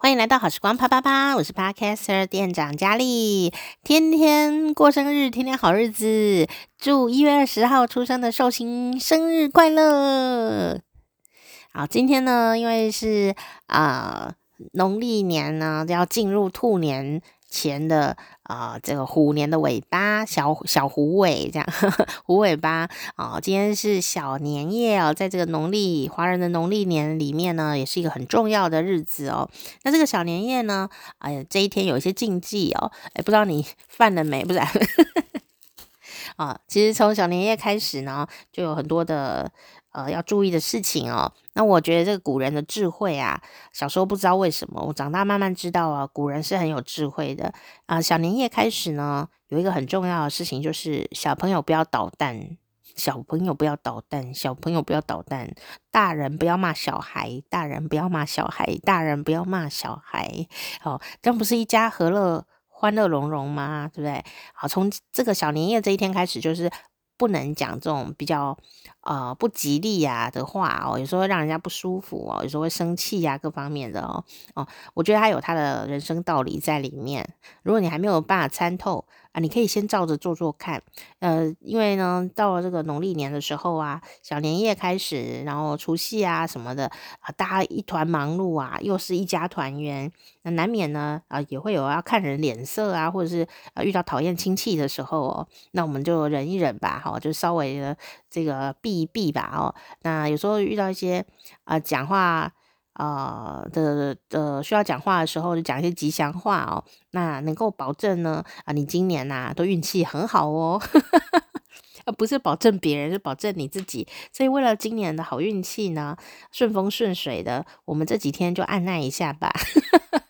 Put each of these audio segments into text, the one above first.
欢迎来到好时光啪啪啪，我是 Podcaster 店长佳丽，天天过生日，天天好日子，祝一月二十号出生的寿星生日快乐！好，今天呢，因为是啊农历年呢就要进入兔年。前的啊、这个虎年的尾巴，小小虎尾这样，呵 呵虎尾巴啊、今天是小年夜哦，在这个农历华人的农历年里面呢，也是一个很重要的日子哦。那这个小年夜呢，哎呀，这一天有一些禁忌哦，哎，不知道你 犯了没？不然 啊、其实从小年夜开始呢，就有很多的。呃，要注意的事情哦。那我觉得这个古人的智慧啊，小时候不知道为什么，我长大慢慢知道啊，古人是很有智慧的啊、小年夜开始呢，有一个很重要的事情，就是小朋友不要捣蛋，小朋友不要捣蛋，小朋友不要捣蛋，大人不要骂小孩，大人不要骂小孩，大人不要骂小孩。哦，这样不是一家和乐、欢乐融融吗？对不对？好，从这个小年夜这一天开始，就是。不能讲这种比较呃不吉利呀的话哦，有时候会让人家不舒服哦，有时候会生气呀，各方面的哦哦，我觉得他有他的人生道理在里面。如果你还没有办法参透。啊你可以先照着做做看，呃，因为呢，到了这个农历年的时候啊，小年夜开始，然后除夕啊什么的啊，大家一团忙碌啊，又是一家团圆，那难免呢啊，也会有要看人脸色啊，或者是啊遇到讨厌亲戚的时候哦，那我们就忍一忍吧，哈，就稍微的这个避一避吧，哦，那有时候遇到一些啊讲话。啊、呃、的的需要讲话的时候，就讲一些吉祥话哦。那能够保证呢啊，你今年呐、都运气很好哦，啊 不是保证别人，是保证你自己。所以为了今年的好运气呢，顺风顺水的，我们这几天就按捺一下吧，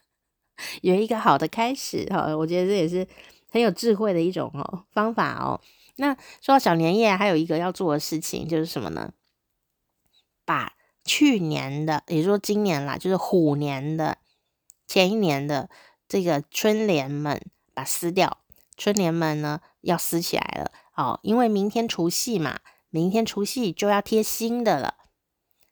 有一个好的开始哈。我觉得这也是很有智慧的一种哦方法哦。那说到小年夜，还有一个要做的事情就是什么呢？把去年的，也就是说今年啦，就是虎年的前一年的这个春联们，把撕掉。春联们呢要撕起来了，好，因为明天除夕嘛，明天除夕就要贴新的了。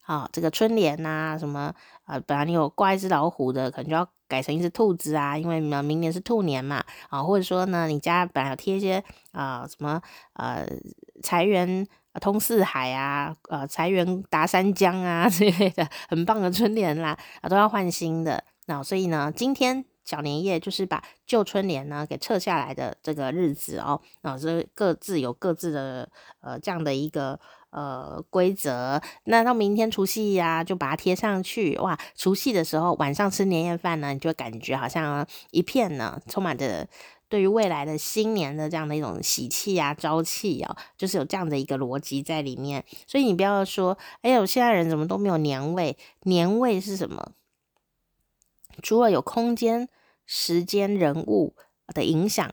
好，这个春联呐，什么啊、本来你有挂一只老虎的，可能就要改成一只兔子啊，因为呢明年是兔年嘛。啊，或者说呢，你家本来有贴一些啊、什么呃财源。通四海啊，呃，财源达三江啊 之类的，很棒的春联啦，啊，都要换新的。那所以呢，今天小年夜就是把旧春联呢给撤下来的这个日子哦。啊，这各自有各自的呃这样的一个呃规则。那到明天除夕呀，就把它贴上去。哇，除夕的时候晚上吃年夜饭呢，你就感觉好像一片呢充满着。对于未来的新年的这样的一种喜气啊、朝气啊，就是有这样的一个逻辑在里面。所以你不要说，哎呦，现在人怎么都没有年味？年味是什么？除了有空间、时间、人物的影响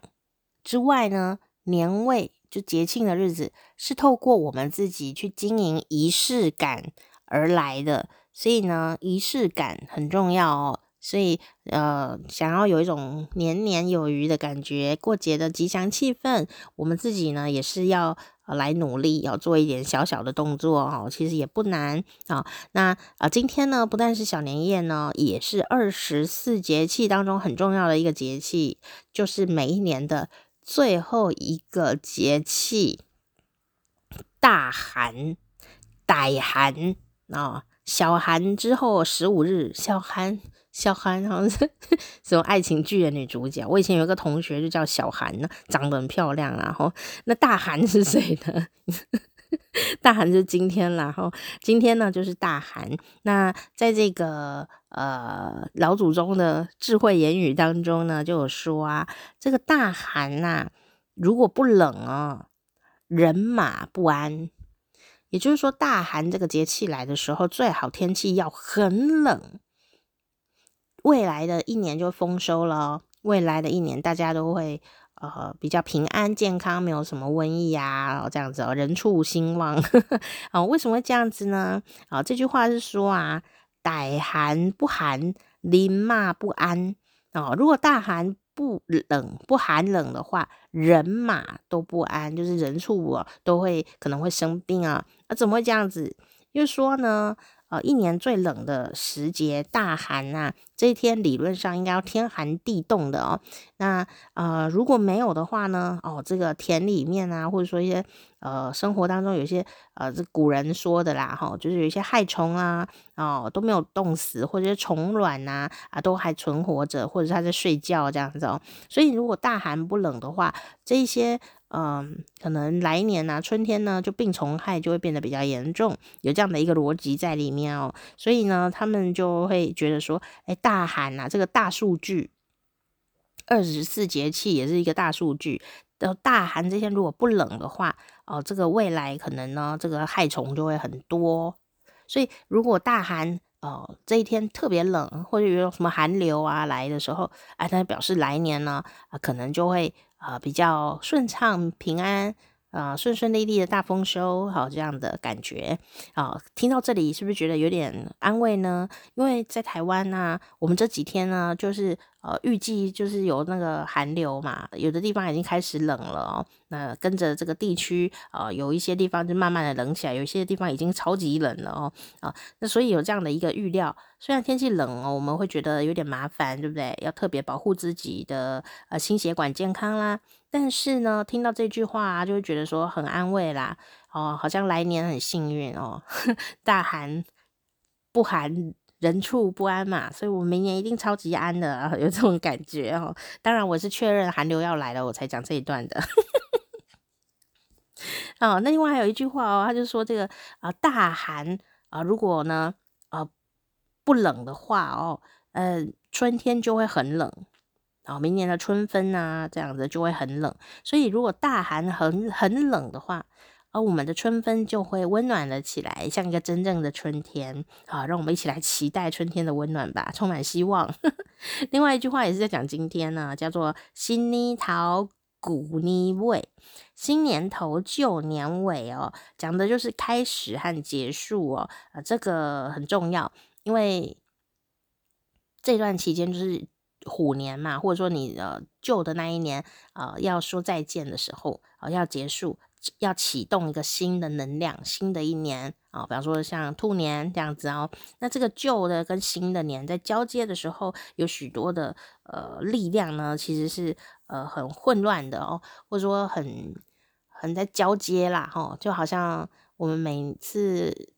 之外呢，年味就节庆的日子是透过我们自己去经营仪式感而来的。所以呢，仪式感很重要哦。所以，呃，想要有一种年年有余的感觉，过节的吉祥气氛，我们自己呢也是要来努力，要做一点小小的动作哦，其实也不难啊。那啊，今天呢，不但是小年夜呢，也是二十四节气当中很重要的一个节气，就是每一年的最后一个节气——大寒、歹寒啊。小寒之后十五日，小寒。小韩好像是什么爱情剧的女主角。我以前有一个同学就叫小韩呢，长得很漂亮。然后那大寒是谁呢？大寒就是今天啦。然后今天呢就是大寒。那在这个呃老祖宗的智慧言语当中呢，就有说啊，这个大寒呐、如果不冷啊，人马不安。也就是说，大寒这个节气来的时候，最好天气要很冷。未来的一年就丰收了，未来的一年大家都会呃比较平安健康，没有什么瘟疫啊，然后这样子哦，人畜兴旺。啊，为什么会这样子呢？啊，这句话是说啊，歹寒不寒，人马不安。啊，如果大寒不冷不寒冷的话，人马都不安，就是人畜啊都会可能会生病啊。那怎么会这样子？又说呢？呃一年最冷的时节大寒呐、啊，这一天理论上应该要天寒地冻的哦。那呃如果没有的话呢，哦这个田里面啊，或者说一些呃生活当中有一些呃这古人说的啦哈、哦，就是有一些害虫啊哦都没有冻死，或者是虫卵呐啊都还存活着，或者是它在睡觉这样子哦。所以如果大寒不冷的话，这一些。嗯，可能来年呢、春天呢，就病虫害就会变得比较严重，有这样的一个逻辑在里面哦。所以呢，他们就会觉得说，哎，大寒呐，这个大数据，二十四节气也是一个大数据。的大寒这天如果不冷的话，哦，这个未来可能呢，这个害虫就会很多。所以如果大寒哦这一天特别冷，或者有什么寒流啊来的时候，哎，那表示来年呢，啊，可能就会。啊、比较顺畅、平安，啊、顺顺利利的大丰收，好这样的感觉啊、听到这里，是不是觉得有点安慰呢？因为在台湾呢、我们这几天呢，就是。呃，预计就是有那个寒流嘛，有的地方已经开始冷了哦。那跟着这个地区，呃，有一些地方就慢慢的冷起来，有一些地方已经超级冷了哦。啊、那所以有这样的一个预料，虽然天气冷哦，我们会觉得有点麻烦，对不对？要特别保护自己的呃心血管健康啦。但是呢，听到这句话，就会觉得说很安慰啦。哦，好像来年很幸运哦，大寒不寒。人畜不安嘛，所以我明年一定超级安的，有这种感觉哦。当然，我是确认寒流要来了，我才讲这一段的。哦，那另外还有一句话哦，他就说这个啊，大寒啊，如果呢啊不冷的话哦，呃，春天就会很冷。啊，明年的春分啊，这样子就会很冷。所以如果大寒很很冷的话，而我们的春分就会温暖了起来，像一个真正的春天啊！让我们一起来期待春天的温暖吧，充满希望。另外一句话也是在讲今天呢，叫做“新年头古年尾”，新年头旧年尾哦，讲的就是开始和结束哦。啊，这个很重要，因为这段期间就是虎年嘛，或者说你呃旧的那一年啊，要说再见的时候啊，要结束。要启动一个新的能量，新的一年啊，比方说像兔年这样子哦。那这个旧的跟新的年在交接的时候，有许多的呃力量呢，其实是呃很混乱的哦，或者说很很在交接啦，哈，就好像我们每次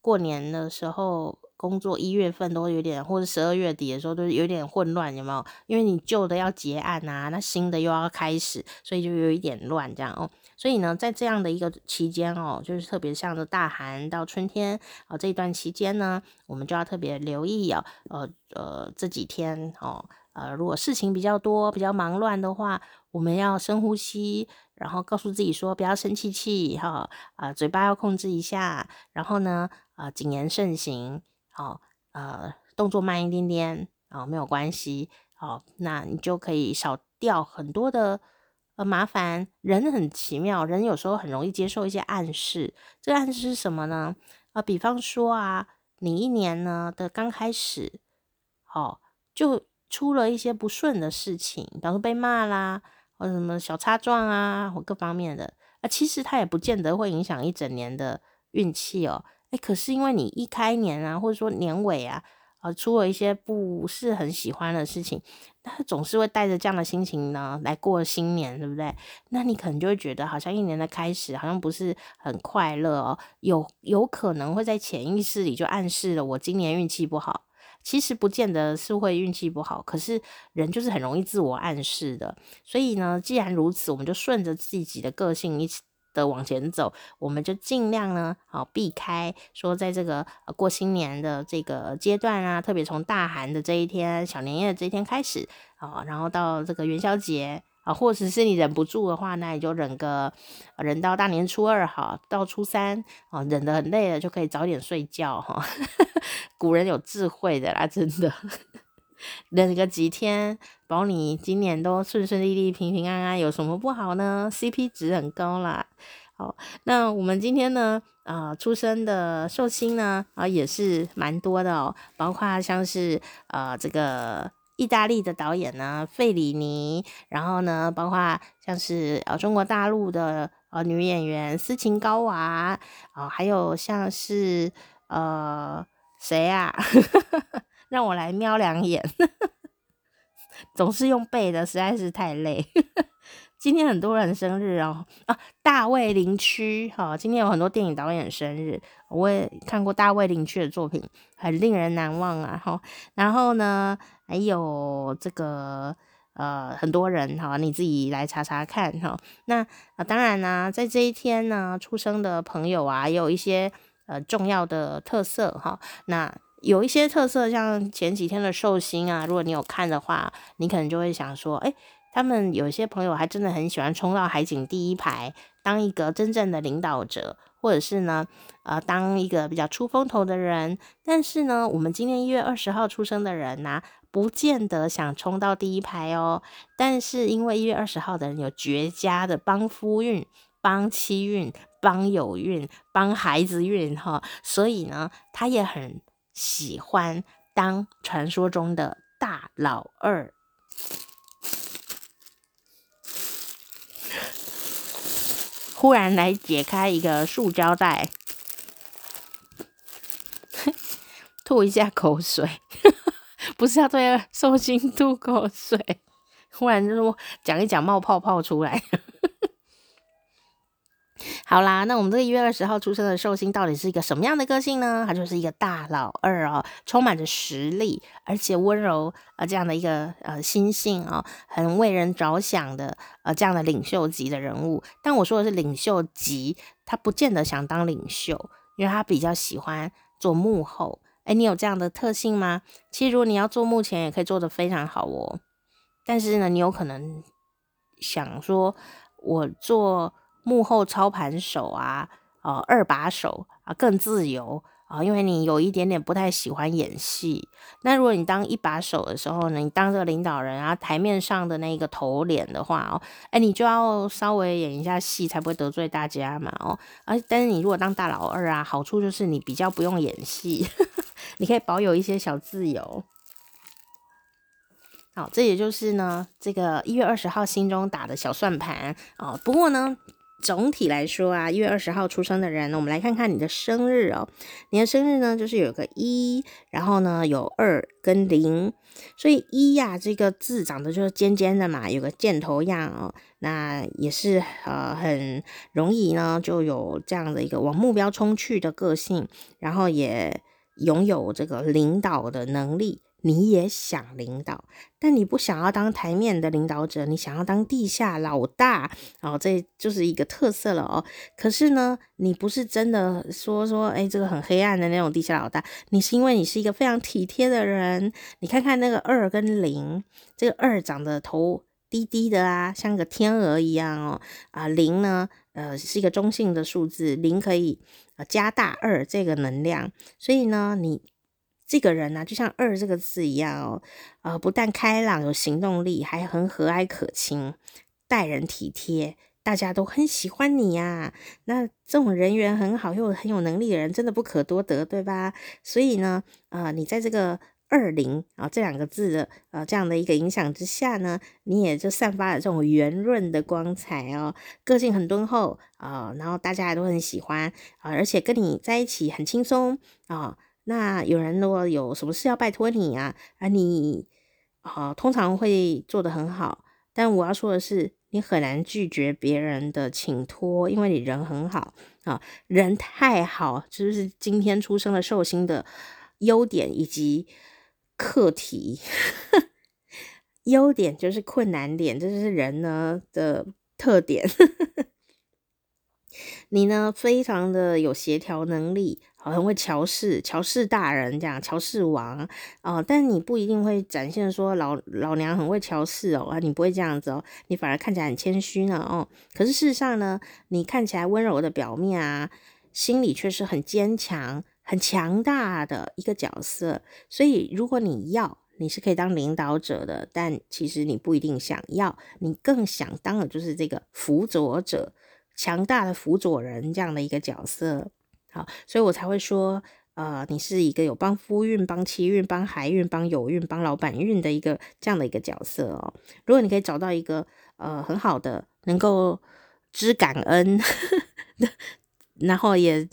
过年的时候。工作一月份都有点，或者十二月底的时候都有点混乱，有没有？因为你旧的要结案啊，那新的又要开始，所以就有一点乱这样哦。所以呢，在这样的一个期间哦，就是特别像这大寒到春天啊、这一段期间呢，我们就要特别留意、哦，呃呃这几天哦，呃如果事情比较多、比较忙乱的话，我们要深呼吸，然后告诉自己说不要生气气哈，啊、嘴巴要控制一下，然后呢啊谨言慎行。好，呃，动作慢一点点，哦，没有关系，好，那你就可以少掉很多的呃麻烦。人很奇妙，人有时候很容易接受一些暗示。这个暗示是什么呢？啊、比方说啊，你一年呢的刚开始，哦，就出了一些不顺的事情，比方说被骂啦，或者什么小擦撞啊，或各方面的，啊、其实它也不见得会影响一整年的运气哦。哎，可是因为你一开年啊，或者说年尾啊，呃，出了一些不是很喜欢的事情，那总是会带着这样的心情呢来过新年，对不对？那你可能就会觉得好像一年的开始好像不是很快乐哦，有有可能会在潜意识里就暗示了我今年运气不好。其实不见得是会运气不好，可是人就是很容易自我暗示的。所以呢，既然如此，我们就顺着自己的个性一起。的往前走，我们就尽量呢，好避开说在这个过新年的这个阶段啊，特别从大寒的这一天、小年夜的这一天开始啊，然后到这个元宵节啊，或者是你忍不住的话，那你就忍个忍到大年初二哈，到初三啊，忍得很累了就可以早点睡觉哈。古人有智慧的啦，真的，忍个几天，保你今年都顺顺利利、平平安安，有什么不好呢？CP 值很高啦。好，那我们今天呢，啊、呃，出生的寿星呢，啊、也是蛮多的哦，包括像是呃这个意大利的导演呢，费里尼，然后呢，包括像是呃中国大陆的呃女演员斯琴高娃，啊、呃，还有像是呃，谁啊？让我来瞄两眼。总是用背的，实在是太累。今天很多人生日哦，啊，大卫林区哈，今天有很多电影导演生日，我也看过大卫林区的作品，很令人难忘啊哈。然后呢，还有这个呃很多人哈，你自己来查查看哈。那啊，当然呢，在这一天呢出生的朋友啊，也有一些呃重要的特色哈。那有一些特色，像前几天的寿星啊，如果你有看的话，你可能就会想说，诶。他们有些朋友还真的很喜欢冲到海景第一排，当一个真正的领导者，或者是呢，呃，当一个比较出风头的人。但是呢，我们今年一月二十号出生的人呢、啊，不见得想冲到第一排哦。但是因为一月二十号的人有绝佳的帮夫运、帮妻运、帮友运、帮孩子运哈，所以呢，他也很喜欢当传说中的大老二。忽然来解开一个塑胶袋，吐一下口水，不是要对寿星吐口水，忽然就说讲一讲冒泡泡出来。好啦，那我们这个一月二十号出生的寿星到底是一个什么样的个性呢？他就是一个大老二哦，充满着实力，而且温柔啊，这样的一个呃心性啊，很为人着想的呃这样的领袖级的人物。但我说的是领袖级，他不见得想当领袖，因为他比较喜欢做幕后。诶，你有这样的特性吗？其实如果你要做幕前，也可以做得非常好哦。但是呢，你有可能想说，我做。幕后操盘手啊，呃，二把手啊，更自由啊，因为你有一点点不太喜欢演戏。那如果你当一把手的时候呢，你当这个领导人啊，台面上的那个头脸的话哦，哎，你就要稍微演一下戏，才不会得罪大家嘛哦。而但是你如果当大老二啊，好处就是你比较不用演戏，你可以保有一些小自由。好，这也就是呢，这个一月二十号心中打的小算盘啊。不过呢。总体来说啊，一月二十号出生的人呢，我们来看看你的生日哦。你的生日呢，就是有个一，然后呢有二跟零，所以一呀这个字长得就是尖尖的嘛，有个箭头样哦。那也是呃很容易呢，就有这样的一个往目标冲去的个性，然后也拥有这个领导的能力。你也想领导，但你不想要当台面的领导者，你想要当地下老大哦，这就是一个特色了哦。可是呢，你不是真的说说，哎，这个很黑暗的那种地下老大，你是因为你是一个非常体贴的人。你看看那个二跟零，这个二长得头低低的啊，像个天鹅一样哦，啊，零呢，呃，是一个中性的数字，零可以呃加大二这个能量，所以呢，你。这个人呢、就像“二”这个字一样哦，呃，不但开朗有行动力，还很和蔼可亲，待人体贴，大家都很喜欢你呀、那这种人缘很好又很有能力的人，真的不可多得，对吧？所以呢，呃，你在这个“二零”啊这两个字的呃这样的一个影响之下呢，你也就散发了这种圆润的光彩哦，个性很敦厚啊、然后大家也都很喜欢啊、而且跟你在一起很轻松啊。那有人如果有什么事要拜托你啊，啊你啊、通常会做得很好，但我要说的是，你很难拒绝别人的请托，因为你人很好啊，人太好，就是今天出生的寿星的优点以及课题。优点就是困难点，这就是人呢的特点。你呢，非常的有协调能力，很会乔氏，乔氏大人这样，乔氏王哦、但你不一定会展现说老老娘很会乔氏哦，啊，你不会这样子哦，你反而看起来很谦虚呢哦。可是事实上呢，你看起来温柔的表面啊，心里却是很坚强、很强大的一个角色。所以如果你要，你是可以当领导者的，但其实你不一定想要，你更想当的就是这个辅佐者。强大的辅佐人这样的一个角色，好，所以我才会说，呃，你是一个有帮夫运、帮妻运、帮孩运、帮友运、帮老板运的一个这样的一个角色哦。如果你可以找到一个呃很好的，能够知感恩，然后也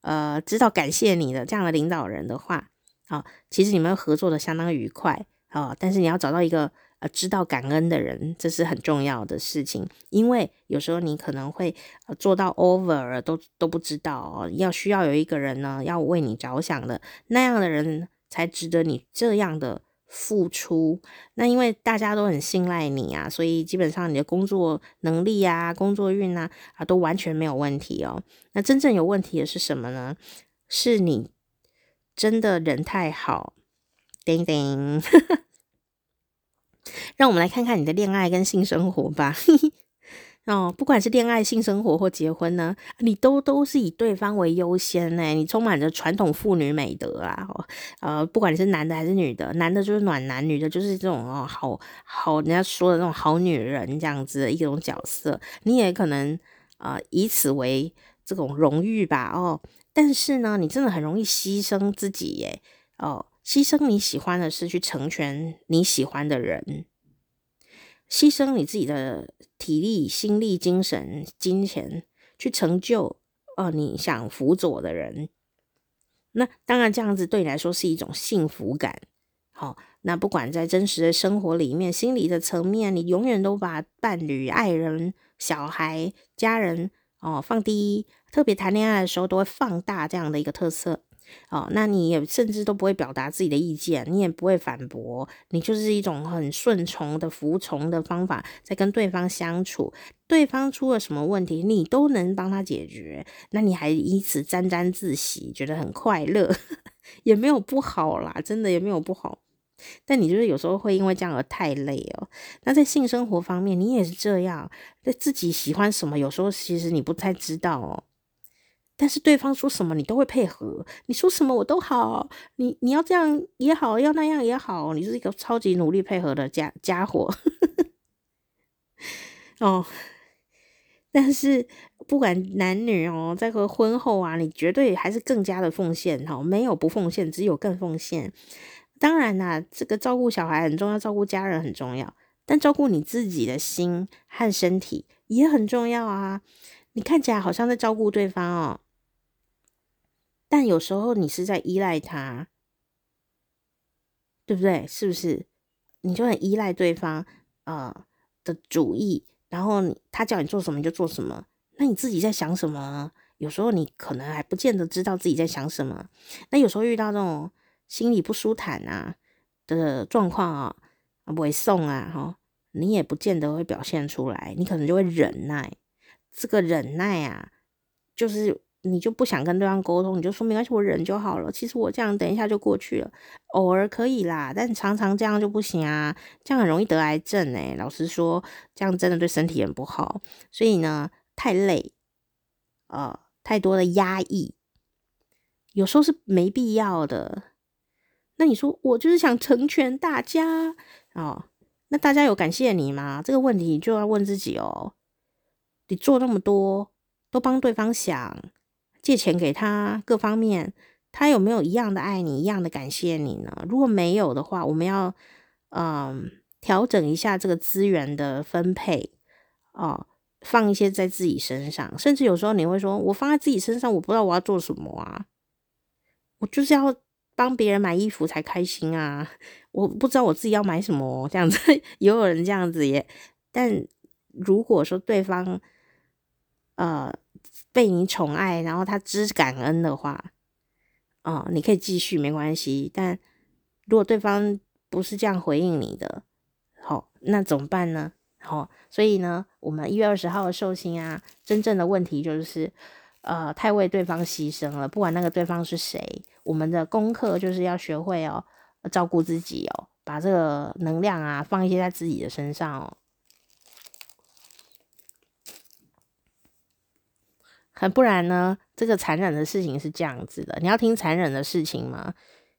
呃知道感谢你的这样的领导人的话，啊，其实你们合作的相当愉快啊。但是你要找到一个呃知道感恩的人，这是很重要的事情，因为有时候你可能会做到 over 都都不知道哦，要需要有一个人呢要为你着想的那样的人才值得你这样的。付出，那因为大家都很信赖你啊，所以基本上你的工作能力啊、工作运啊啊都完全没有问题哦。那真正有问题的是什么呢？是你真的人太好，叮叮。让我们来看看你的恋爱跟性生活吧。哦，不管是恋爱、性生活或结婚呢，你都都是以对方为优先呢。你充满着传统妇女美德啊，呃，不管你是男的还是女的，男的就是暖男，女的就是这种哦，好好人家说的那种好女人这样子的一种角色，你也可能啊、以此为这种荣誉吧，哦，但是呢，你真的很容易牺牲自己耶，哦，牺牲你喜欢的事去成全你喜欢的人。牺牲你自己的体力、心力、精神、金钱，去成就呃你想辅佐的人。那当然，这样子对你来说是一种幸福感。好，那不管在真实的生活里面、心理的层面，你永远都把伴侣、爱人、小孩、家人哦放第一，特别谈恋爱的时候都会放大这样的一个特色。哦，那你也甚至都不会表达自己的意见，你也不会反驳，你就是一种很顺从的服从的方法，在跟对方相处。对方出了什么问题，你都能帮他解决，那你还以此沾沾自喜，觉得很快乐，也没有不好啦，真的也没有不好。但你就是有时候会因为这样而太累哦。那在性生活方面，你也是这样，在自己喜欢什么，有时候其实你不太知道哦。但是对方说什么你都会配合，你说什么我都好，你你要这样也好，要那样也好，你是一个超级努力配合的家家伙。哦，但是不管男女哦，在和婚后啊，你绝对还是更加的奉献哈，没有不奉献，只有更奉献。当然啦，这个照顾小孩很重要，照顾家人很重要，但照顾你自己的心和身体也很重要啊。你看起来好像在照顾对方哦。但有时候你是在依赖他，对不对？是不是？你就很依赖对方呃的主意，然后你他叫你做什么你就做什么。那你自己在想什么呢？有时候你可能还不见得知道自己在想什么。那有时候遇到这种心里不舒坦啊的状况啊，不会送啊，哈，你也不见得会表现出来，你可能就会忍耐。这个忍耐啊，就是。你就不想跟对方沟通，你就说没关系，我忍就好了。其实我这样等一下就过去了，偶尔可以啦，但常常这样就不行啊，这样很容易得癌症欸。老实说，这样真的对身体很不好。所以呢，太累，呃，太多的压抑，有时候是没必要的。那你说我就是想成全大家哦，那大家有感谢你吗？这个问题就要问自己哦。你做那么多，都帮对方想。借钱给他，各方面他有没有一样的爱你，一样的感谢你呢？如果没有的话，我们要嗯调整一下这个资源的分配哦，放一些在自己身上。甚至有时候你会说，我放在自己身上，我不知道我要做什么啊，我就是要帮别人买衣服才开心啊，我不知道我自己要买什么，这样子 也有人这样子耶。但如果说对方呃。被你宠爱，然后他知感恩的话，哦，你可以继续没关系。但如果对方不是这样回应你的，好、那怎么办呢？好、哦，所以呢，我们一月二十号的寿星啊，真正的问题就是，呃，太为对方牺牲了。不管那个对方是谁，我们的功课就是要学会哦，照顾自己哦，把这个能量啊放一些在自己的身上哦。很不然呢？这个残忍的事情是这样子的，你要听残忍的事情吗？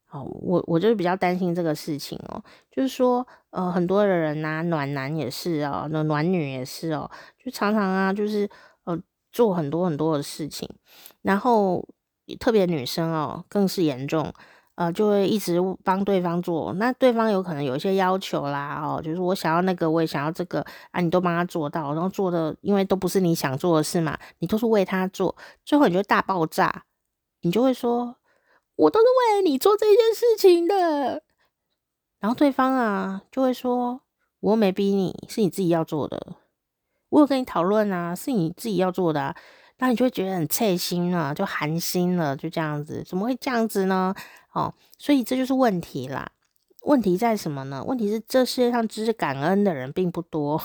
哦，我我就是比较担心这个事情哦，就是说，呃，很多的人呐，暖男也是哦，那暖女也是哦，就常常啊，就是呃，做很多很多的事情，然后特别女生哦，更是严重。呃，就会一直帮对方做，那对方有可能有一些要求啦，哦，就是我想要那个，我也想要这个啊，你都帮他做到，然后做的因为都不是你想做的事嘛，你都是为他做，最后你就大爆炸，你就会说，我都是为了你做这件事情的。然后对方啊就会说，我又没逼你，是你自己要做的。我有跟你讨论啊，是你自己要做的啊。那你就会觉得很刺心了，就寒心了，就这样子，怎么会这样子呢？哦，所以这就是问题啦。问题在什么呢？问题是这世界上知感恩的人并不多。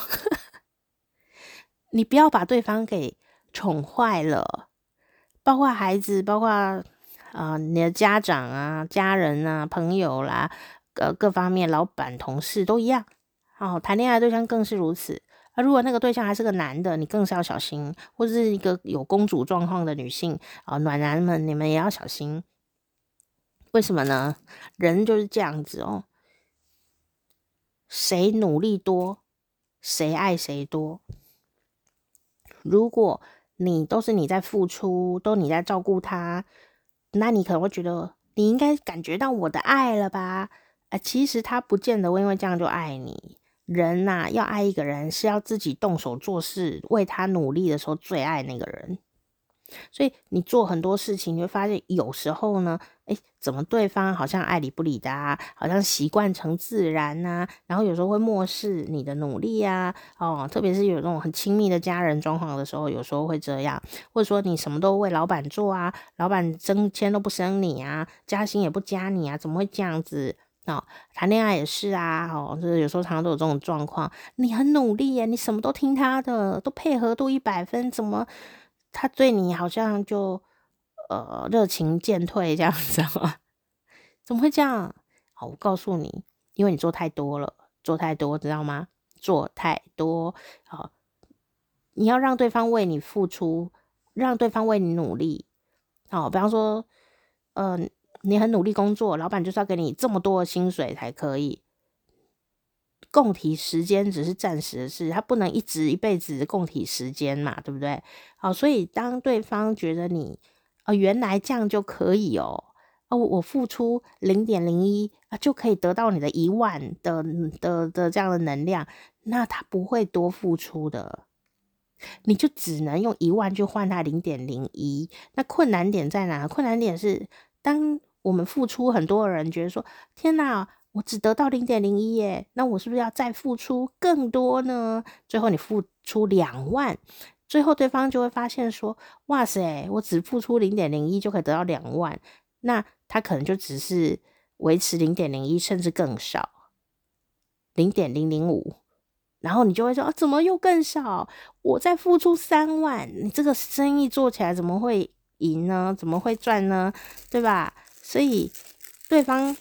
你不要把对方给宠坏了，包括孩子，包括啊、你的家长啊、家人啊、朋友啦，各各方面，老板、同事都一样。哦，谈恋爱对象更是如此。啊如果那个对象还是个男的，你更是要小心；或者是一个有公主状况的女性啊、暖男们，你们也要小心。为什么呢？人就是这样子哦，谁努力多，谁爱谁多。如果你都是你在付出，都你在照顾他，那你可能会觉得你应该感觉到我的爱了吧？啊，其实他不见得会因为这样就爱你。人呐、啊，要爱一个人是要自己动手做事，为他努力的时候最爱那个人。所以你做很多事情，你会发现有时候呢，诶，怎么对方好像爱理不理的啊，好像习惯成自然呐、啊，然后有时候会漠视你的努力啊，哦，特别是有那种很亲密的家人状况的时候，有时候会这样，或者说你什么都为老板做啊，老板升迁都不升你啊，加薪也不加你啊，怎么会这样子？哦，谈恋爱也是啊，哦，就是有时候常常都有这种状况，你很努力耶，你什么都听他的，都配合度一百分，怎么？他对你好像就呃热情渐退这样子吗？怎么会这样？好，我告诉你，因为你做太多了，做太多，知道吗？做太多，好，你要让对方为你付出，让对方为你努力。好，比方说，嗯、呃，你很努力工作，老板就是要给你这么多的薪水才可以。共体时间只是暂时的事，他不能一直一辈子共体时间嘛，对不对？好，所以当对方觉得你、哦、原来这样就可以哦，哦我付出零点零一啊就可以得到你的一万的的的这样的能量，那他不会多付出的，你就只能用一万去换他零点零一。那困难点在哪？困难点是当我们付出很多的人觉得说天哪。我只得到零点零一耶，那我是不是要再付出更多呢？最后你付出两万，最后对方就会发现说：“哇塞，我只付出零点零一就可以得到两万。”那他可能就只是维持零点零一，甚至更少，零点零零五。然后你就会说：“啊，怎么又更少？我再付出三万，你这个生意做起来怎么会赢呢？怎么会赚呢？对吧？”所以对方。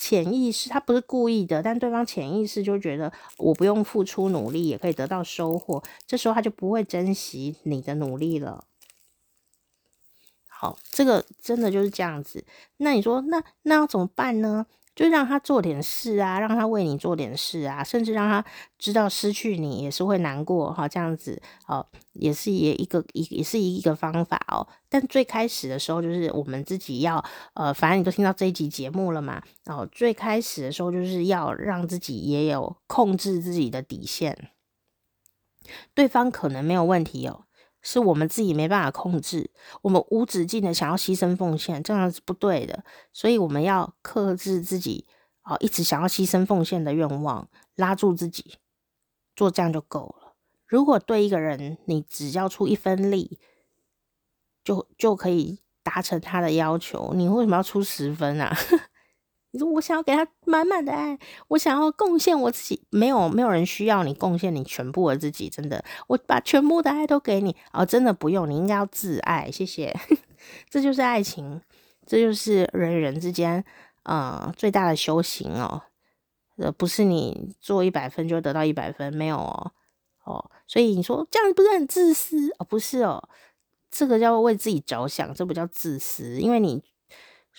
潜意识他不是故意的，但对方潜意识就觉得我不用付出努力也可以得到收获，这时候他就不会珍惜你的努力了。好，这个真的就是这样子。那你说，那那要怎么办呢？就让他做点事啊，让他为你做点事啊，甚至让他知道失去你也是会难过哈，这样子哦，也是也一个也也是一个方法哦。但最开始的时候，就是我们自己要呃，反正你都听到这一集节目了嘛，哦，最开始的时候就是要让自己也有控制自己的底线，对方可能没有问题哦。是我们自己没办法控制，我们无止境的想要牺牲奉献，这样是不对的。所以我们要克制自己，哦，一直想要牺牲奉献的愿望，拉住自己，做这样就够了。如果对一个人，你只要出一分力，就就可以达成他的要求，你为什么要出十分啊？你说我想要给他满满的爱，我想要贡献我自己，没有没有人需要你贡献你全部的自己，真的，我把全部的爱都给你哦，真的不用，你应该要自爱，谢谢，这就是爱情，这就是人与人之间啊、呃、最大的修行哦，呃，不是你做一百分就得到一百分，没有哦，哦，所以你说这样不是很自私哦？不是哦，这个叫为自己着想，这不叫自私，因为你。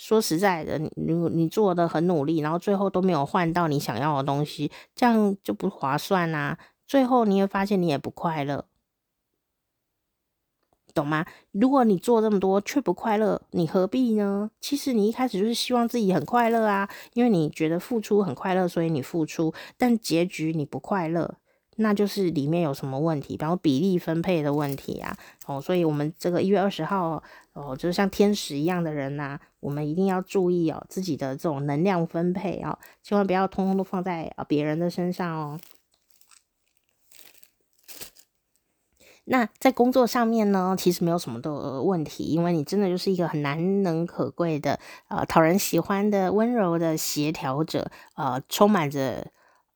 说实在的，你你做的很努力，然后最后都没有换到你想要的东西，这样就不划算啊！最后你会发现你也不快乐，懂吗？如果你做这么多却不快乐，你何必呢？其实你一开始就是希望自己很快乐啊，因为你觉得付出很快乐，所以你付出，但结局你不快乐，那就是里面有什么问题，比方说比例分配的问题啊。哦，所以我们这个一月二十号哦，就是像天使一样的人呐、我们一定要注意哦，自己的这种能量分配、哦，千万不要通通都放在啊别人的身上哦。那在工作上面呢，其实没有什么的问题，因为你真的就是一个很难能可贵的，呃，讨人喜欢的温柔的协调者，呃，充满着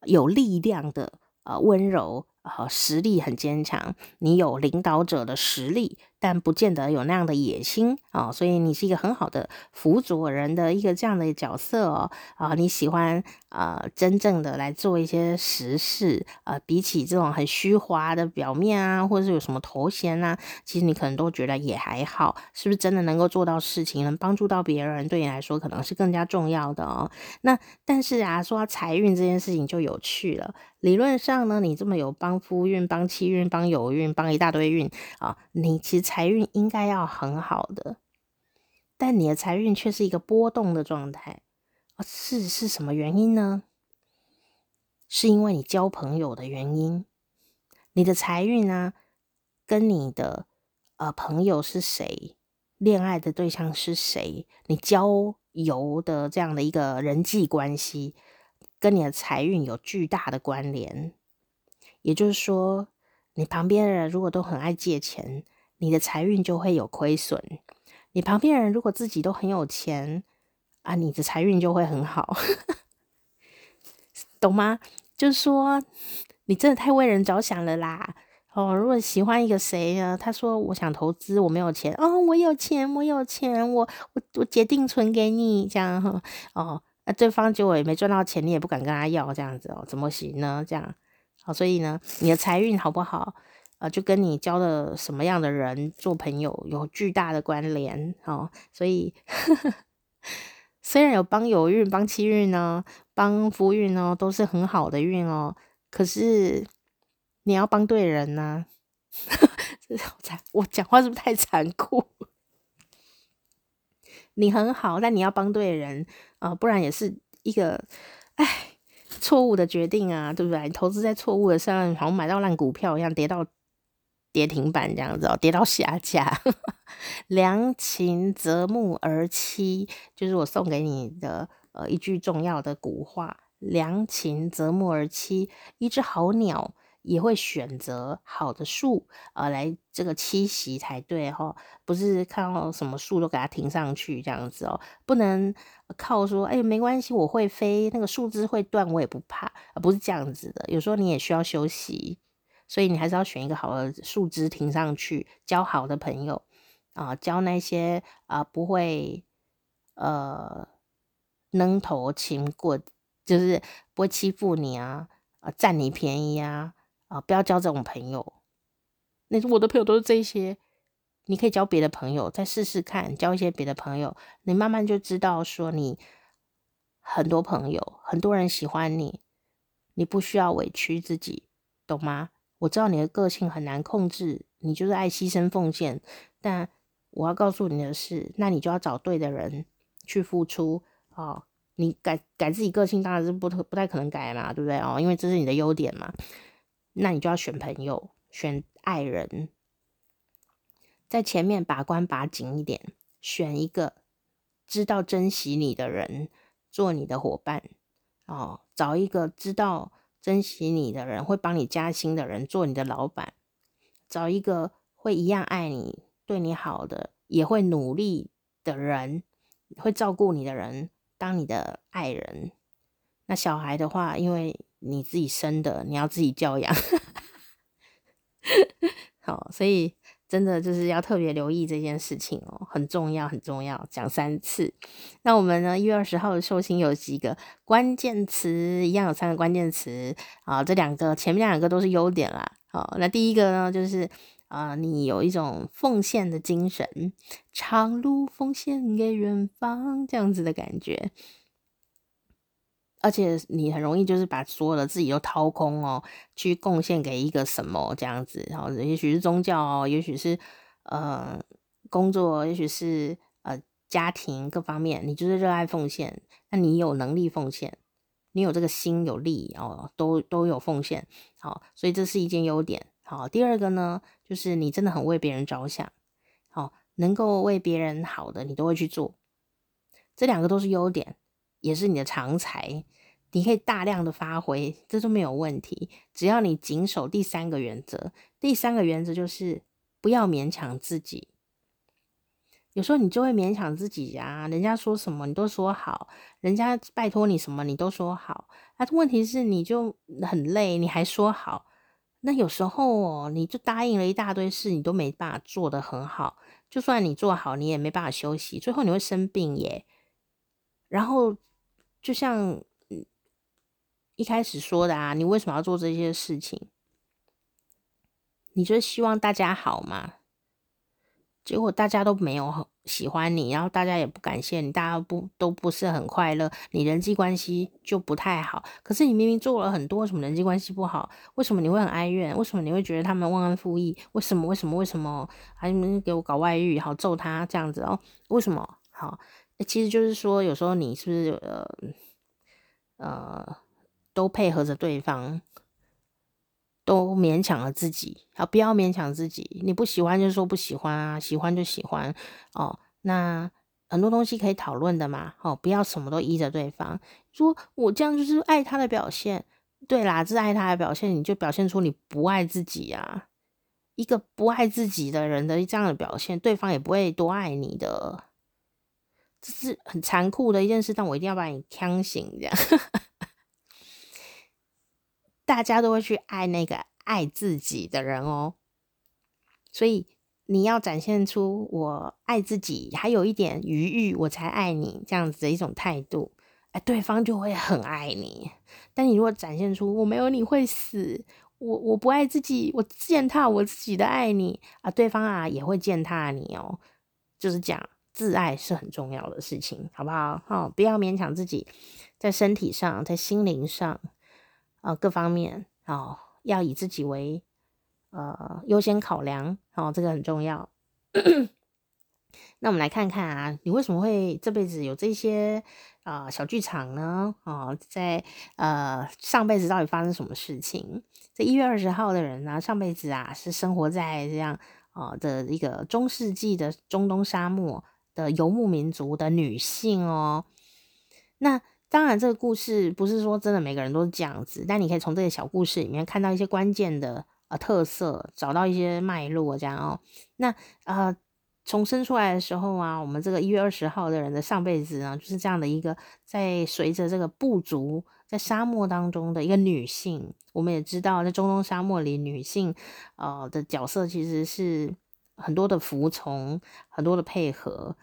有力量的，呃，温柔。好，实力很坚强，你有领导者的实力，但不见得有那样的野心啊、哦，所以你是一个很好的辅佐人的一个这样的角色哦啊，你喜欢啊、呃，真正的来做一些实事啊、呃，比起这种很虚华的表面啊，或者是有什么头衔啊，其实你可能都觉得也还好，是不是真的能够做到事情，能帮助到别人，对你来说可能是更加重要的哦。那但是啊，说到财运这件事情就有趣了。理论上呢，你这么有帮夫运、帮妻运、帮友运、帮一大堆运啊，你其实财运应该要很好的，但你的财运却是一个波动的状态啊，是是什么原因呢？是因为你交朋友的原因，你的财运呢，跟你的呃朋友是谁，恋爱的对象是谁，你交友的这样的一个人际关系。跟你的财运有巨大的关联，也就是说，你旁边的人如果都很爱借钱，你的财运就会有亏损；你旁边的人如果自己都很有钱啊，你的财运就会很好，懂吗？就是说，你真的太为人着想了啦！哦，如果喜欢一个谁呢？他说我想投资，我没有钱哦，我有钱，我有钱，我我我决定存给你，这样哈哦。那对方结果也没赚到钱，你也不敢跟他要这样子哦，怎么行呢？这样好，所以呢，你的财运好不好，呃，就跟你交的什么样的人做朋友有巨大的关联哦。所以 虽然有帮友运、帮妻运呢、帮夫运呢，都是很好的运哦，可是你要帮对人呢、啊。我讲话是不是太残酷？你很好，但你要帮对人啊、不然也是一个哎错误的决定啊，对不对？你投资在错误的上，好像买到烂股票一样，跌到跌停板这样子哦，跌到下架。良禽择木而栖，就是我送给你的呃一句重要的古话：良禽择木而栖，一只好鸟。也会选择好的树，呃，来这个栖息才对哈，不是看到什么树都给它停上去这样子哦，不能靠说，哎，没关系，我会飞，那个树枝会断，我也不怕，不是这样子的。有时候你也需要休息，所以你还是要选一个好的树枝停上去，交好的朋友啊、交那些啊、不会呃扔头轻过，就是不会欺负你啊，啊、呃、占你便宜啊。啊，不要交这种朋友。那我的朋友都是这些，你可以交别的朋友，再试试看，交一些别的朋友，你慢慢就知道说你很多朋友，很多人喜欢你，你不需要委屈自己，懂吗？我知道你的个性很难控制，你就是爱牺牲奉献，但我要告诉你的是，那你就要找对的人去付出哦。你改改自己个性当然是不不太可能改嘛，对不对哦？因为这是你的优点嘛。那你就要选朋友，选爱人，在前面把关把紧一点，选一个知道珍惜你的人做你的伙伴。哦，找一个知道珍惜你的人，会帮你加薪的人做你的老板，找一个会一样爱你、对你好的，也会努力的人，会照顾你的人当你的爱人。那小孩的话，因为你自己生的，你要自己教养。好，所以真的就是要特别留意这件事情哦，很重要，很重要，讲三次。那我们呢，一月二十号的寿星有几个关键词，一样有三个关键词啊。这两个前面两个都是优点啦。好，那第一个呢，就是啊，你有一种奉献的精神，长路奉献给远方，这样子的感觉。而且你很容易就是把所有的自己都掏空哦，去贡献给一个什么这样子，然后也许是宗教哦，也许是呃工作，也许是呃家庭各方面，你就是热爱奉献，那你有能力奉献，你有这个心有力哦，都都有奉献，好，所以这是一件优点。好，第二个呢，就是你真的很为别人着想，好，能够为别人好的，你都会去做。这两个都是优点，也是你的长才，你可以大量的发挥，这都没有问题。只要你谨守第三个原则，第三个原则就是不要勉强自己。有时候你就会勉强自己呀，人家说什么你都说好，人家拜托你什么你都说好，啊，问题是你就很累，你还说好。那有时候哦，你就答应了一大堆事，你都没办法做得很好。就算你做好，你也没办法休息，最后你会生病耶。然后，就像一开始说的啊，你为什么要做这些事情？你就是希望大家好嘛？结果大家都没有很喜欢你，然后大家也不感谢你，大家不都不是很快乐，你人际关系就不太好。可是你明明做了很多，为什么人际关系不好？为什么你会很哀怨？为什么你会觉得他们忘恩负义？为什么？为什么？为什么还没给我搞外遇？好揍他这样子哦？为什么？好，其实就是说，有时候你是不是呃呃都配合着对方？都勉强了自己，好，不要勉强自己。你不喜欢就说不喜欢啊，喜欢就喜欢哦。那很多东西可以讨论的嘛，哦，不要什么都依着对方。说我这样就是爱他的表现，对啦，这是爱他的表现，你就表现出你不爱自己啊。一个不爱自己的人的这样的表现，对方也不会多爱你的。这是很残酷的一件事，但我一定要把你呛醒，这样。大家都会去爱那个爱自己的人哦，所以你要展现出我爱自己，还有一点余裕，我才爱你这样子的一种态度，哎，对方就会很爱你。但你如果展现出我没有你会死，我我不爱自己，我践踏我自己的爱你啊，对方啊也会践踏你哦。就是讲自爱是很重要的事情，好不好？哦，不要勉强自己，在身体上，在心灵上。啊、各方面哦，要以自己为呃优先考量，哦，这个很重要。那我们来看看啊，你为什么会这辈子有这些啊、小剧场呢？哦，在呃上辈子到底发生什么事情？这一月二十号的人呢，上辈子啊是生活在这样啊、的一个中世纪的中东沙漠的游牧民族的女性哦，那。当然，这个故事不是说真的每个人都是这样子，但你可以从这个小故事里面看到一些关键的呃特色，找到一些脉络，这样哦。那呃，重生出来的时候啊，我们这个一月二十号的人的上辈子呢，就是这样的一个在随着这个部族在沙漠当中的一个女性。我们也知道，在中东沙漠里，女性呃的角色其实是很多的服从，很多的配合。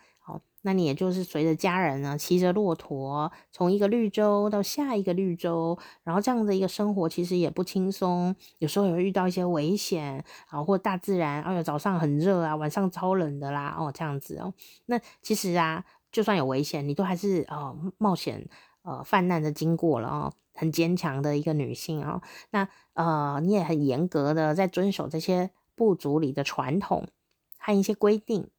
那你也就是随着家人呢，骑着骆驼，从一个绿洲到下一个绿洲，然后这样的一个生活其实也不轻松，有时候也会遇到一些危险啊，或大自然，哎呦，早上很热啊，晚上超冷的啦，哦，这样子哦。那其实啊，就算有危险，你都还是哦冒险呃泛滥的经过了哦，很坚强的一个女性哦。那呃，你也很严格的在遵守这些部族里的传统和一些规定。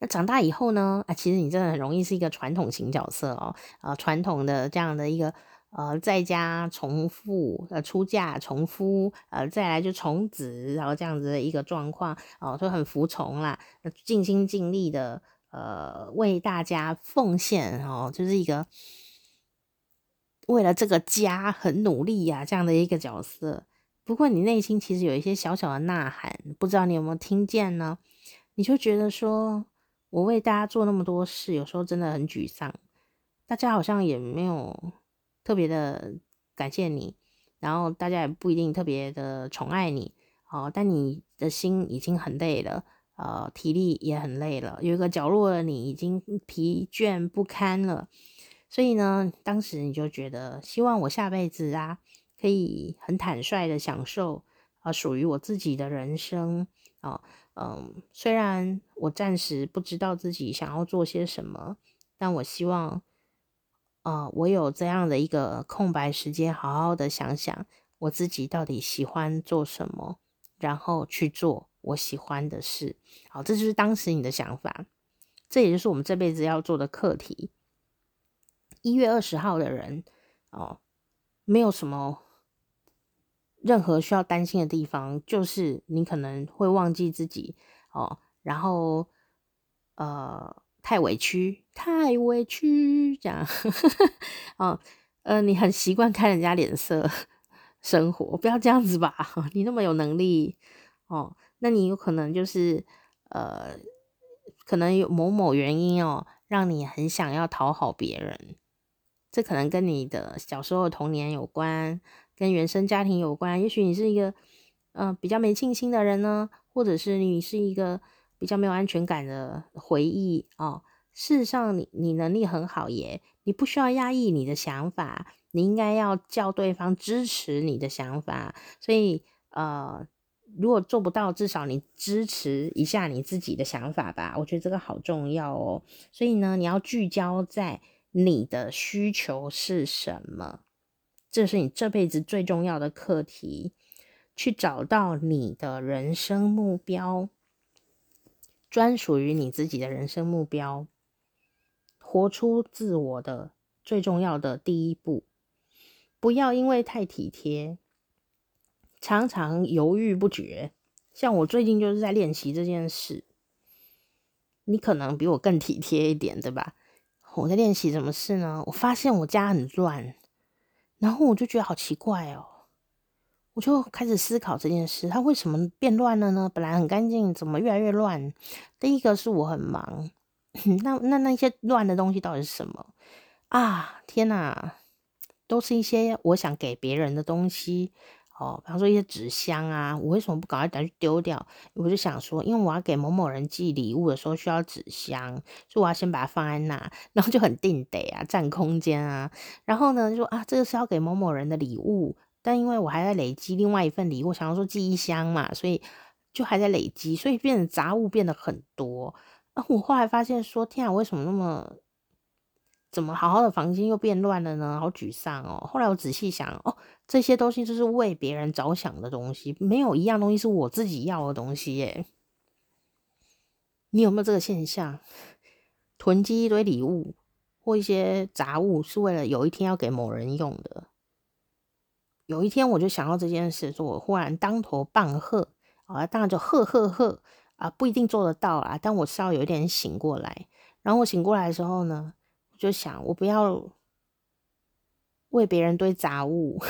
那长大以后呢？啊，其实你真的很容易是一个传统型角色哦，呃，传统的这样的一个呃，在家从父，呃，出嫁从夫，呃，再来就从子，然后这样子的一个状况哦，就很服从啦，尽心尽力的呃，为大家奉献哦，就是一个为了这个家很努力呀，这样的一个角色。不过你内心其实有一些小小的呐喊，不知道你有没有听见呢？你就觉得说，我为大家做那么多事，有时候真的很沮丧。大家好像也没有特别的感谢你，然后大家也不一定特别的宠爱你，哦，但你的心已经很累了，呃，体力也很累了，有一个角落的你已经疲倦不堪了。所以呢，当时你就觉得，希望我下辈子啊，可以很坦率的享受啊，属于我自己的人生，啊。嗯，虽然我暂时不知道自己想要做些什么，但我希望，呃，我有这样的一个空白时间，好好的想想我自己到底喜欢做什么，然后去做我喜欢的事。好，这就是当时你的想法，这也就是我们这辈子要做的课题。一月二十号的人，哦，没有什么任何需要担心的地方，就是你可能会忘记自己哦，然后呃太委屈，太委屈这样，哦呃你很习惯看人家脸色生活，不要这样子吧，你那么有能力哦，那你有可能就是呃可能有某某原因哦，让你很想要讨好别人。这可能跟你的小时候童年有关，跟原生家庭有关。也许你是一个，呃，比较没信心的人呢，或者是你是一个比较没有安全感的回忆哦。事实上你，你你能力很好耶，你不需要压抑你的想法，你应该要叫对方支持你的想法。所以，呃，如果做不到，至少你支持一下你自己的想法吧。我觉得这个好重要哦。所以呢，你要聚焦在。你的需求是什么？这是你这辈子最重要的课题。去找到你的人生目标，专属于你自己的人生目标，活出自我的最重要的第一步。不要因为太体贴，常常犹豫不决。像我最近就是在练习这件事。你可能比我更体贴一点，对吧？我在练习什么事呢？我发现我家很乱，然后我就觉得好奇怪哦，我就开始思考这件事，它为什么变乱了呢？本来很干净，怎么越来越乱？第一个是我很忙，那那那些乱的东西到底是什么啊？天哪，都是一些我想给别人的东西。哦，比方说一些纸箱啊，我为什么不赶快拿去丢掉？我就想说，因为我要给某某人寄礼物的时候需要纸箱，所以我要先把它放在那，然后就很定得啊，占空间啊。然后呢，就说啊，这个是要给某某人的礼物，但因为我还在累积另外一份礼物，想要说寄一箱嘛，所以就还在累积，所以变成杂物变得很多。啊，我后来发现说，天啊，为什么那么？怎么好好的房间又变乱了呢？好沮丧哦。后来我仔细想，哦，这些东西就是为别人着想的东西，没有一样东西是我自己要的东西耶。你有没有这个现象？囤积一堆礼物或一些杂物，是为了有一天要给某人用的。有一天我就想到这件事，说我忽然当头棒喝啊，当然就喝喝喝啊，不一定做得到啊，但我稍微有一点醒过来。然后我醒过来的时候呢，就想我不要为别人堆杂物，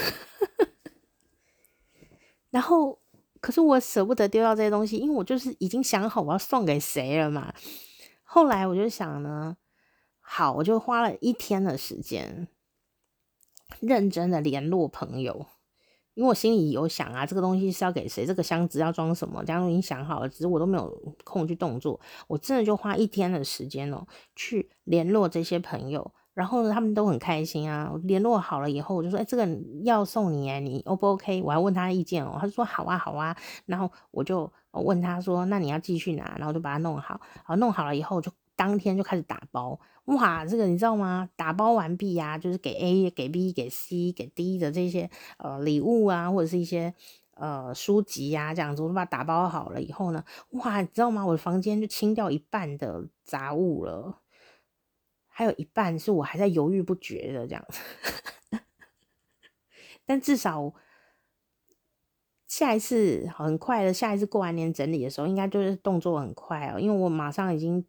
然后可是我舍不得丢掉这些东西，因为我就是已经想好我要送给谁了嘛。后来我就想呢，好，我就花了一天的时间，认真的联络朋友。因为我心里有想啊，这个东西是要给谁？这个箱子要装什么？这样已经想好了，只是我都没有空去动作。我真的就花一天的时间哦，去联络这些朋友，然后呢，他们都很开心啊。联络好了以后，我就说：“哎，这个要送你哎，你 O 不 OK？” 我还问他意见哦，他就说：“好啊，好啊。”然后我就问他说：“那你要继续拿？”然后我就把它弄好，好弄好了以后就。当天就开始打包，哇，这个你知道吗？打包完毕呀、啊，就是给 A、给 B、给 C、给 D 的这些呃礼物啊，或者是一些呃书籍呀、啊，这样子，我都把它打包好了以后呢，哇，你知道吗？我的房间就清掉一半的杂物了，还有一半是我还在犹豫不决的这样子，但至少下一次很快的，下一次过完年整理的时候，应该就是动作很快哦，因为我马上已经。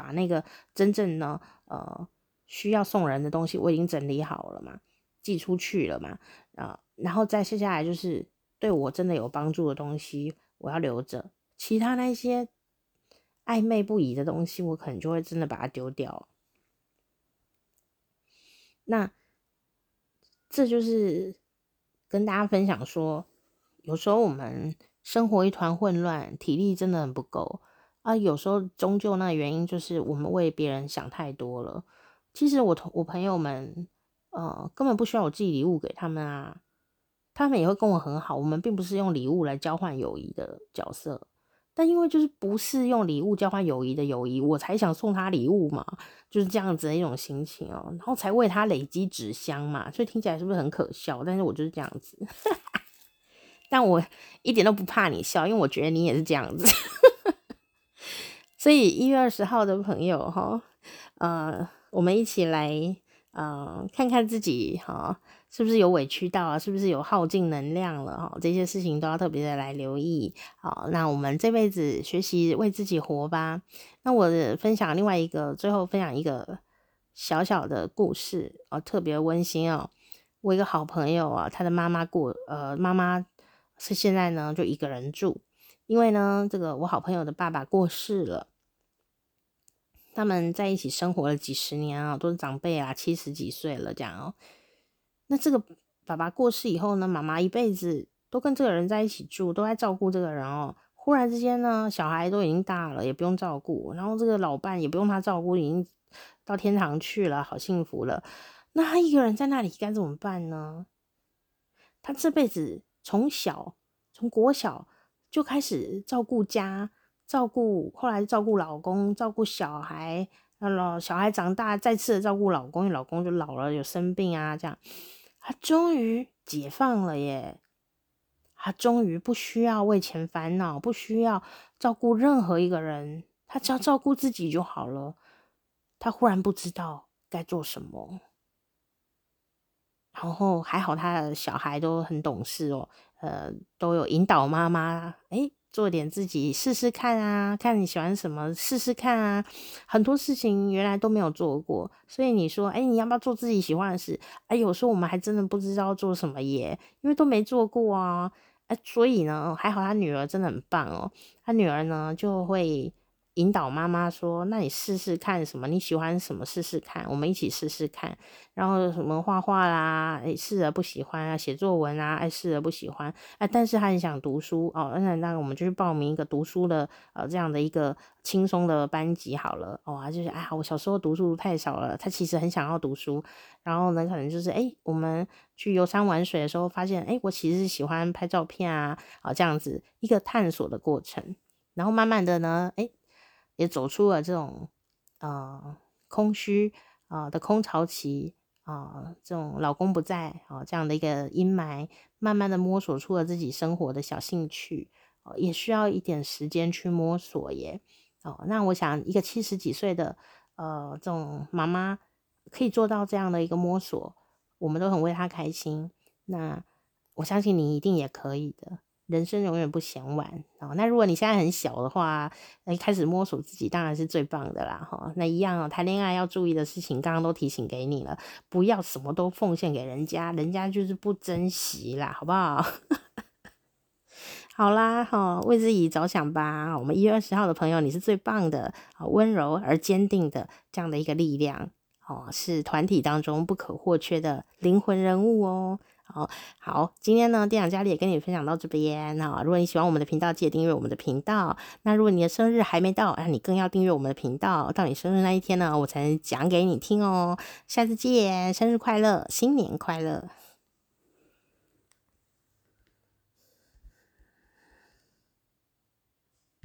把那个真正呢，呃，需要送人的东西我已经整理好了嘛，寄出去了嘛，啊、然后再接下来就是对我真的有帮助的东西，我要留着，其他那些暧昧不已的东西，我可能就会真的把它丢掉。那这就是跟大家分享说，有时候我们生活一团混乱，体力真的很不够。啊，有时候终究那原因就是我们为别人想太多了。其实我同我朋友们，呃，根本不需要我寄礼物给他们啊，他们也会跟我很好。我们并不是用礼物来交换友谊的角色，但因为就是不是用礼物交换友谊的友谊，我才想送他礼物嘛，就是这样子的一种心情哦，然后才为他累积纸箱嘛，所以听起来是不是很可笑？但是我就是这样子，但我一点都不怕你笑，因为我觉得你也是这样子。所以一月二十号的朋友哈，呃，我们一起来嗯，看看自己哈，是不是有委屈到啊？是不是有耗尽能量了？哈，这些事情都要特别的来留意。好，那我们这辈子学习为自己活吧。那我分享另外一个，最后分享一个小小的故事哦，特别温馨哦。我一个好朋友啊，他的妈妈过，呃，妈妈是现在呢就一个人住，因为呢，这个我好朋友的爸爸过世了。他们在一起生活了几十年啊，都是长辈啊，七十几岁了这样哦。那这个爸爸过世以后呢，妈妈一辈子都跟这个人在一起住，都在照顾这个人哦。忽然之间呢，小孩都已经大了，也不用照顾，然后这个老伴也不用他照顾，已经到天堂去了，好幸福了。那他一个人在那里该怎么办呢？他这辈子从小从国小就开始照顾家。照顾，后来照顾老公，照顾小孩，老小孩长大，再次的照顾老公，因为老公就老了，有生病啊，这样，他终于解放了耶！他终于不需要为钱烦恼，不需要照顾任何一个人，他只要照顾自己就好了。他忽然不知道该做什么，然后还好他的小孩都很懂事哦，呃，都有引导妈妈，诶做点自己试试看啊，看你喜欢什么，试试看啊。很多事情原来都没有做过，所以你说，哎，你要不要做自己喜欢的事？哎，有时候我们还真的不知道做什么耶，因为都没做过啊。哎，所以呢，还好他女儿真的很棒哦，他女儿呢就会。引导妈妈说：“那你试试看什么？你喜欢什么？试试看，我们一起试试看。然后什么画画啦，哎，试了不喜欢啊；写作文啊，哎，试了不喜欢。哎，但是他很想读书哦。那那我们就去报名一个读书的呃这样的一个轻松的班级好了。哦，就是哎，我小时候读书太少了。他其实很想要读书。然后呢，可能就是哎，我们去游山玩水的时候，发现哎，我其实是喜欢拍照片啊，啊，这样子一个探索的过程。然后慢慢的呢，哎。”也走出了这种呃空虚啊、呃、的空巢期啊、呃，这种老公不在啊、呃、这样的一个阴霾，慢慢的摸索出了自己生活的小兴趣，呃、也需要一点时间去摸索耶。哦、那我想一个七十几岁的呃这种妈妈可以做到这样的一个摸索，我们都很为她开心。那我相信你一定也可以的。人生永远不嫌晚哦。那如果你现在很小的话，那开始摸索自己当然是最棒的啦哈。那一样哦，谈恋爱要注意的事情，刚刚都提醒给你了，不要什么都奉献给人家，人家就是不珍惜啦，好不好？好啦哈，为自己着想吧。我们一月二十号的朋友，你是最棒的，温柔而坚定的这样的一个力量哦，是团体当中不可或缺的灵魂人物哦。好好，今天呢，店长佳丽也跟你分享到这边哈。如果你喜欢我们的频道，记得订阅我们的频道。那如果你的生日还没到，那你更要订阅我们的频道。到你生日那一天呢，我才能讲给你听哦。下次见，生日快乐，新年快乐。